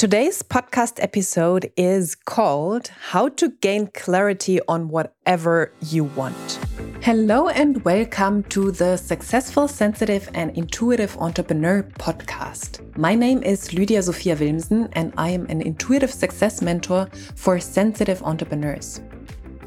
Today's podcast episode is called How to Gain Clarity on Whatever You Want. Hello, and welcome to the Successful, Sensitive, and Intuitive Entrepreneur podcast. My name is Lydia Sophia Wilmsen, and I am an intuitive success mentor for sensitive entrepreneurs.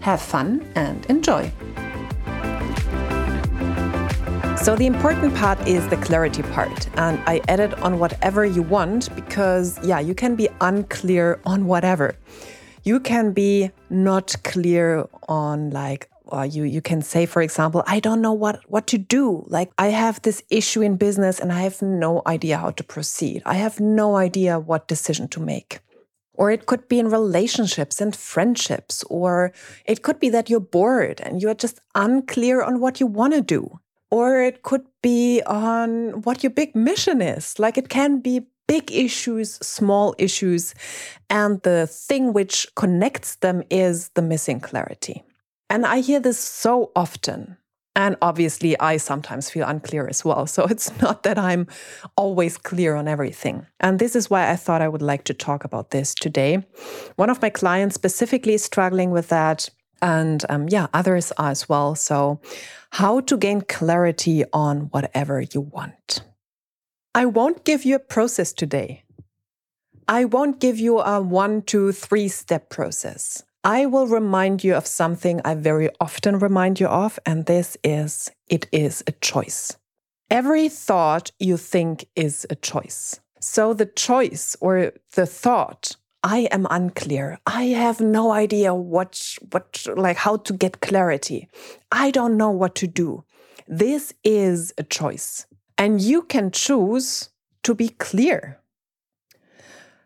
Have fun and enjoy. So, the important part is the clarity part. And I edit on whatever you want because, yeah, you can be unclear on whatever. You can be not clear on, like, or you you can say for example i don't know what what to do like i have this issue in business and i have no idea how to proceed i have no idea what decision to make or it could be in relationships and friendships. Or it could be that you're bored and you're just unclear on what you want to do. Or it could be on what your big mission is. Like it can be big issues, small issues. And the thing which connects them is the missing clarity. And I hear this so often. And obviously, I sometimes feel unclear as well. So it's not that I'm always clear on everything. And this is why I thought I would like to talk about this today. One of my clients specifically is struggling with that. And um, yeah, others are as well. So, how to gain clarity on whatever you want. I won't give you a process today. I won't give you a one, two, three step process. I will remind you of something I very often remind you of, and this is it is a choice. Every thought you think is a choice. So the choice or the thought, I am unclear. I have no idea what what like how to get clarity. I don't know what to do. This is a choice. And you can choose to be clear.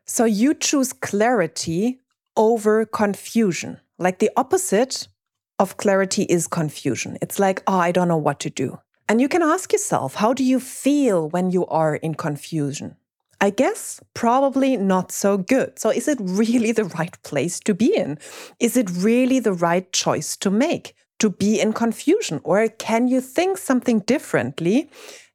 So you choose clarity over confusion. Like the opposite of clarity is confusion. It's like, oh, I don't know what to do. And you can ask yourself, how do you feel when you are in confusion? I guess probably not so good. So, is it really the right place to be in? Is it really the right choice to make to be in confusion? Or can you think something differently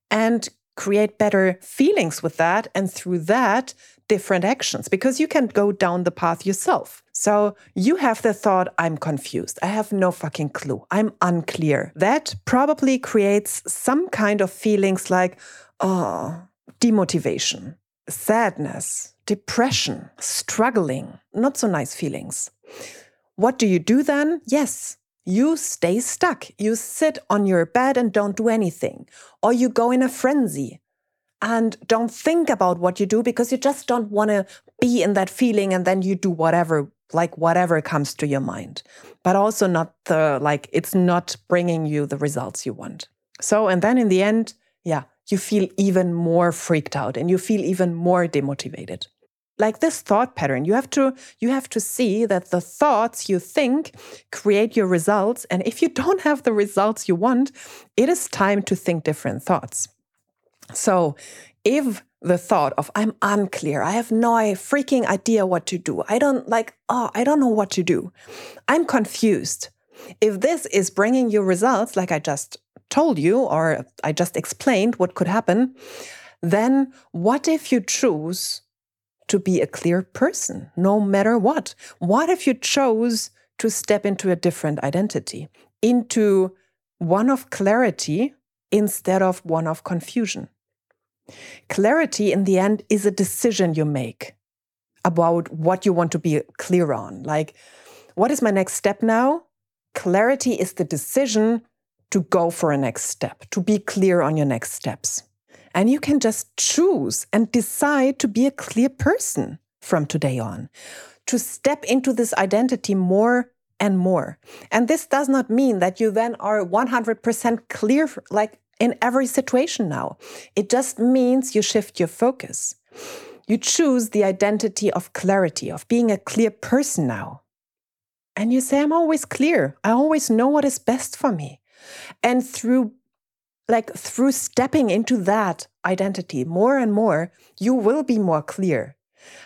and create better feelings with that? And through that, different actions because you can go down the path yourself. So you have the thought, I'm confused. I have no fucking clue. I'm unclear. That probably creates some kind of feelings like, oh, demotivation, sadness, depression, struggling, not so nice feelings. What do you do then? Yes, you stay stuck. You sit on your bed and don't do anything. Or you go in a frenzy and don't think about what you do because you just don't want to be in that feeling and then you do whatever like whatever comes to your mind. But also not the like it's not bringing you the results you want. So and then in the end yeah you feel even more freaked out and you feel even more demotivated. Like this thought pattern you have to you have to see that the thoughts you think create your results and if you don't have the results you want it is time to think different thoughts so if the thought of I'm unclear, I have no freaking idea what to do, I don't like, oh, I don't know what to do, I'm confused. If this is bringing you results, like I just told you, or I just explained what could happen, then what if you choose to be a clear person no matter what? What if you chose to step into a different identity, into one of clarity instead of one of confusion? Clarity, in the end, is a decision you make about what you want to be clear on. Like, what is my next step now? Clarity is the decision to go for a next step, to be clear on your next steps. And you can just choose and decide to be a clear person from today on, to step into this identity more and more. And this does not mean that you then are 100% clear, like in every situation now. It just means you shift your focus. You choose the identity of clarity, of being a clear person now. And you say, I'm always clear. I always know what is best for me. And through like through stepping into that identity more and more, you will be more clear.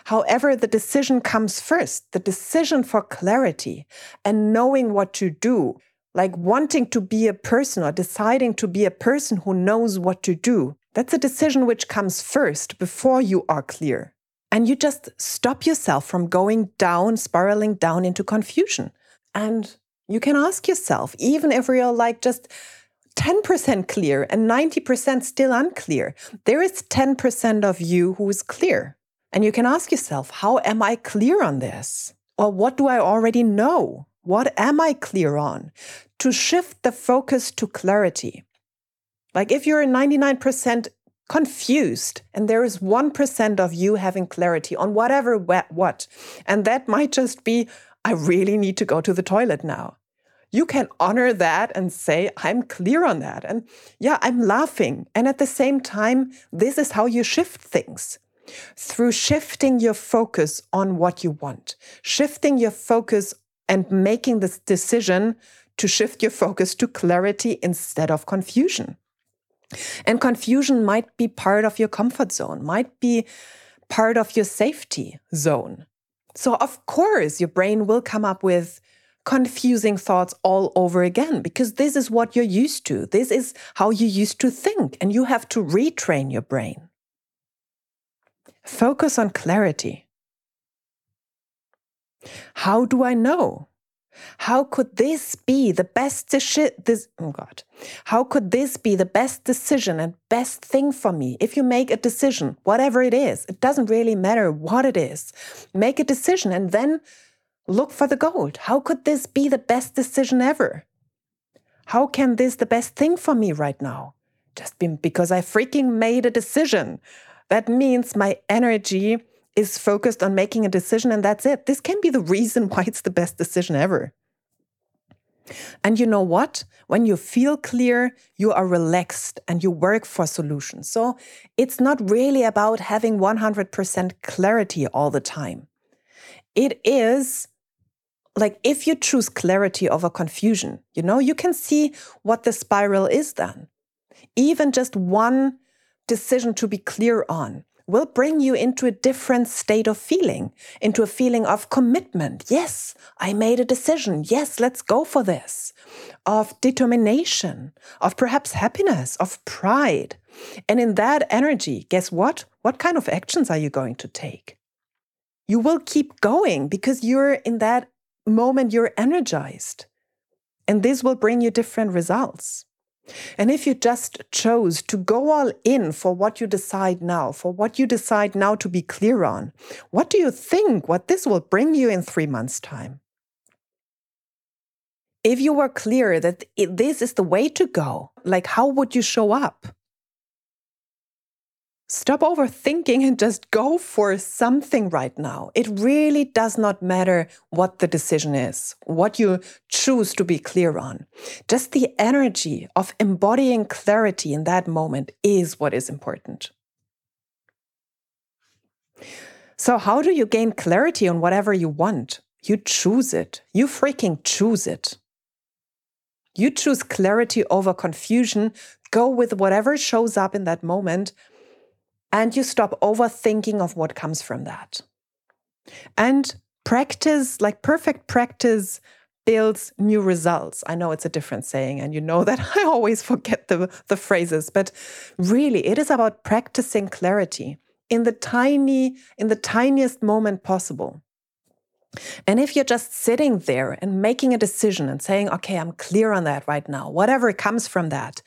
However, the decision comes first, the decision for clarity and knowing what to do, like wanting to be a person or deciding to be a person who knows what to do. That's a decision which comes first before you are clear. And you just stop yourself from going down, spiraling down into confusion. And you can ask yourself, even if you're like just 10% clear and 90% still unclear, there is 10% of you who is clear. And you can ask yourself, how am I clear on this? Or what do I already know? What am I clear on? To shift the focus to clarity. Like if you're 99% confused and there is 1% of you having clarity on whatever what, and that might just be, I really need to go to the toilet now. You can honor that and say, I'm clear on that. And yeah, I'm laughing. And at the same time, this is how you shift things through shifting your focus on what you want, shifting your focus and making this decision to shift your focus to clarity instead of confusion. And confusion might be part of your comfort zone, might be part of your safety zone. So, of course, your brain will come up with confusing thoughts all over again because this is what you're used to. This is how you used to think, and you have to retrain your brain. Focus on clarity. How do I know? How could this be the best decision? Oh God. How could this be the best decision and best thing for me? If you make a decision, whatever it is, it doesn't really matter what it is. Make a decision and then look for the gold. How could this be the best decision ever? How can this the best thing for me right now? Just because I freaking made a decision. That means my energy is focused on making a decision and that's it. This can be the reason why it's the best decision ever. And you know what? When you feel clear, you are relaxed and you work for solutions. So it's not really about having 100% clarity all the time. It is like if you choose clarity over confusion, you know, you can see what the spiral is then. Even just one decision to be clear on will bring you into a different state of feeling, into a feeling of commitment. Yes, I made a decision. Yes, let's go for this. Of determination, of perhaps happiness, of pride. And in that energy, guess what? What kind of actions are you going to take? You will keep going because you're in that moment, you're energized. And this will bring you different results. And if you just chose to go all in for what you decide now, for what you decide now to be clear on, what do you think what this will bring you in three months' time? If you were clear that this is the way to go, like how would you show up? Stop overthinking and just go for something right now. It really does not matter what the decision is, what you choose to be clear on. Just the energy of embodying clarity in that moment is what is important. So, how do you gain clarity on whatever you want? You choose it. You freaking choose it. You choose clarity over confusion. Go with whatever shows up in that moment and you stop overthinking of what comes from that. And practice, like perfect practice, builds new results. I know it's a different saying, and you know that I always forget the, the phrases, but really it is about practicing clarity in the tiny, in the tiniest moment possible. And if you're just sitting there and making a decision and saying, okay, I'm clear on that right now, whatever comes from that,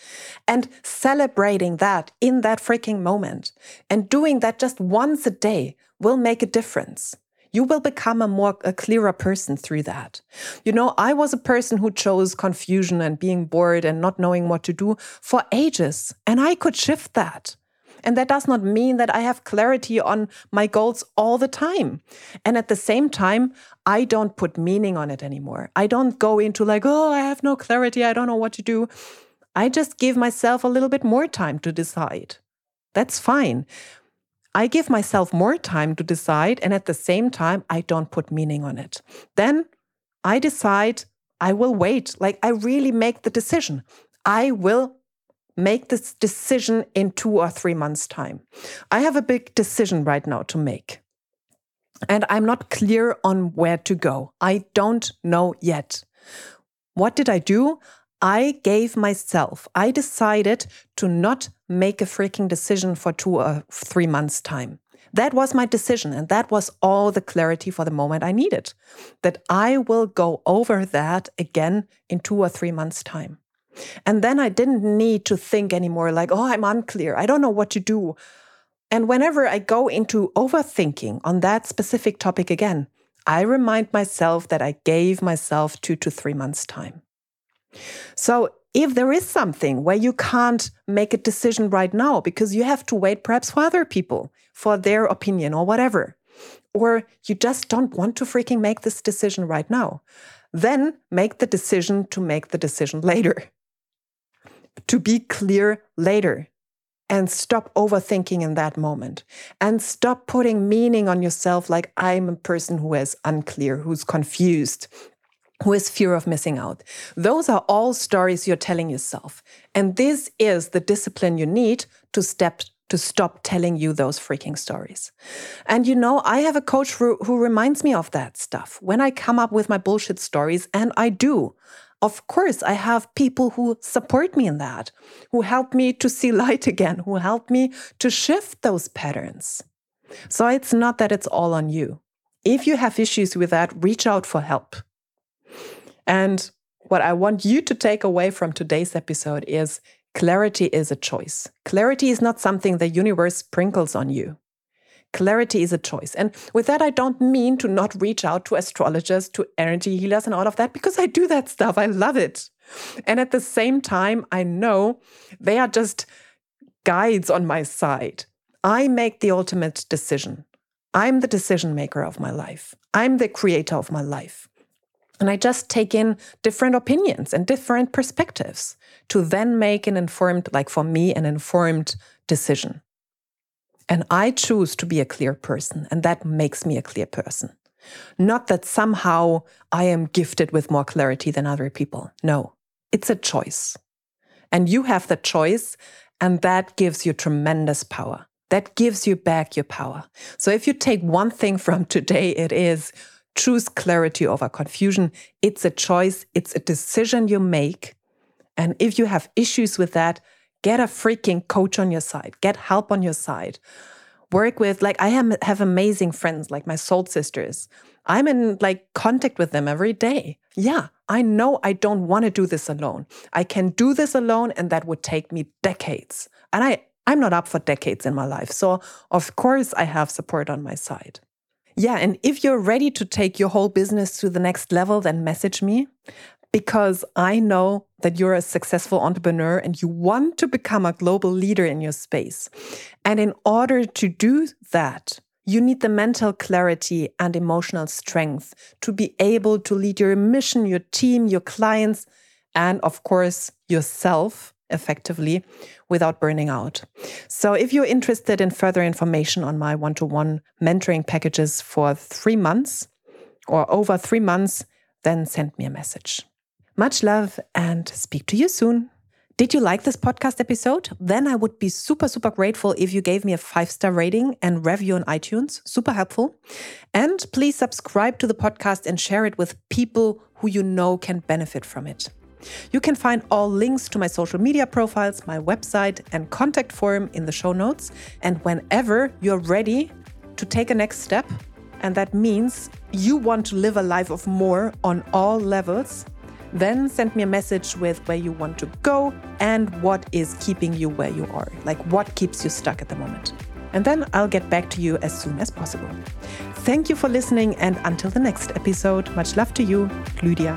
and celebrating that in that freaking moment, and doing that just once a day will make a difference. You will become a more a clearer person through that. You know, I was a person who chose confusion and being bored and not knowing what to do for ages, and I could shift that. And that does not mean that I have clarity on my goals all the time. And at the same time, I don't put meaning on it anymore. I don't go into like, oh, I have no clarity. I don't know what to do. I just give myself a little bit more time to decide. That's fine. I give myself more time to decide, and at the same time, I don't put meaning on it. Then I decide I will wait. Like I really make the decision. I will make this decision in two or three months' time. I have a big decision right now to make. And I'm not clear on where to go. I don't know yet. What did I do? I gave myself, I decided to not make a freaking decision for two or three months' time. That was my decision. And that was all the clarity for the moment I needed. That I will go over that again in two or three months' time. And then I didn't need to think anymore like, oh, I'm unclear. I don't know what to do. And whenever I go into overthinking on that specific topic again, I remind myself that I gave myself two to three months' time. So if there is something where you can't make a decision right now because you have to wait perhaps for other people for their opinion or whatever, or you just don't want to freaking make this decision right now, then make the decision to make the decision later. To be clear later and stop overthinking in that moment and stop putting meaning on yourself like I'm a person who is unclear, who's confused, who is fear of missing out. Those are all stories you're telling yourself. And this is the discipline you need to step to stop telling you those freaking stories. And you know, I have a coach who, who reminds me of that stuff when I come up with my bullshit stories, and I do. Of course, I have people who support me in that, who help me to see light again, who help me to shift those patterns. So it's not that it's all on you. If you have issues with that, reach out for help. And what I want you to take away from today's episode is clarity is a choice. Clarity is not something the universe sprinkles on you. Clarity is a choice. And with that, I don't mean to not reach out to astrologers, to energy healers, and all of that, because I do that stuff. I love it. And at the same time, I know they are just guides on my side. I make the ultimate decision. I'm the decision maker of my life. I'm the creator of my life. And I just take in different opinions and different perspectives to then make an informed, like for me, an informed decision. And I choose to be a clear person, and that makes me a clear person. Not that somehow I am gifted with more clarity than other people. No, it's a choice. And you have the choice, and that gives you tremendous power. That gives you back your power. So if you take one thing from today, it is choose clarity over confusion. It's a choice, it's a decision you make. And if you have issues with that, get a freaking coach on your side, get help on your side. Work with, like, I have, have amazing friends, like my soul sisters. I'm in like contact with them every day. Yeah, I know I don't want to do this alone. I can do this alone, and that would take me decades. And I, I'm not up for decades in my life. So, of course, I have support on my side. Yeah, and if you're ready to take your whole business to the next level, then message me because I know that you're a successful entrepreneur and you want to become a global leader in your space. And in order to do that, you need the mental clarity and emotional strength to be able to lead your mission, your team, your clients, and of course, yourself effectively without burning out. So, if you're interested in further information on my one to one mentoring packages for three months or over three months, then send me a message. Much love and speak to you soon. Did you like this podcast episode? Then I would be super, super grateful if you gave me a five star rating and review on iTunes. Super helpful. And please subscribe to the podcast and share it with people who you know can benefit from it. You can find all links to my social media profiles, my website, and contact form in the show notes. And whenever you're ready to take a next step, and that means you want to live a life of more on all levels, then send me a message with where you want to go and what is keeping you where you are, like what keeps you stuck at the moment. And then I'll get back to you as soon as possible. Thank you for listening, and until the next episode, much love to you, Lydia.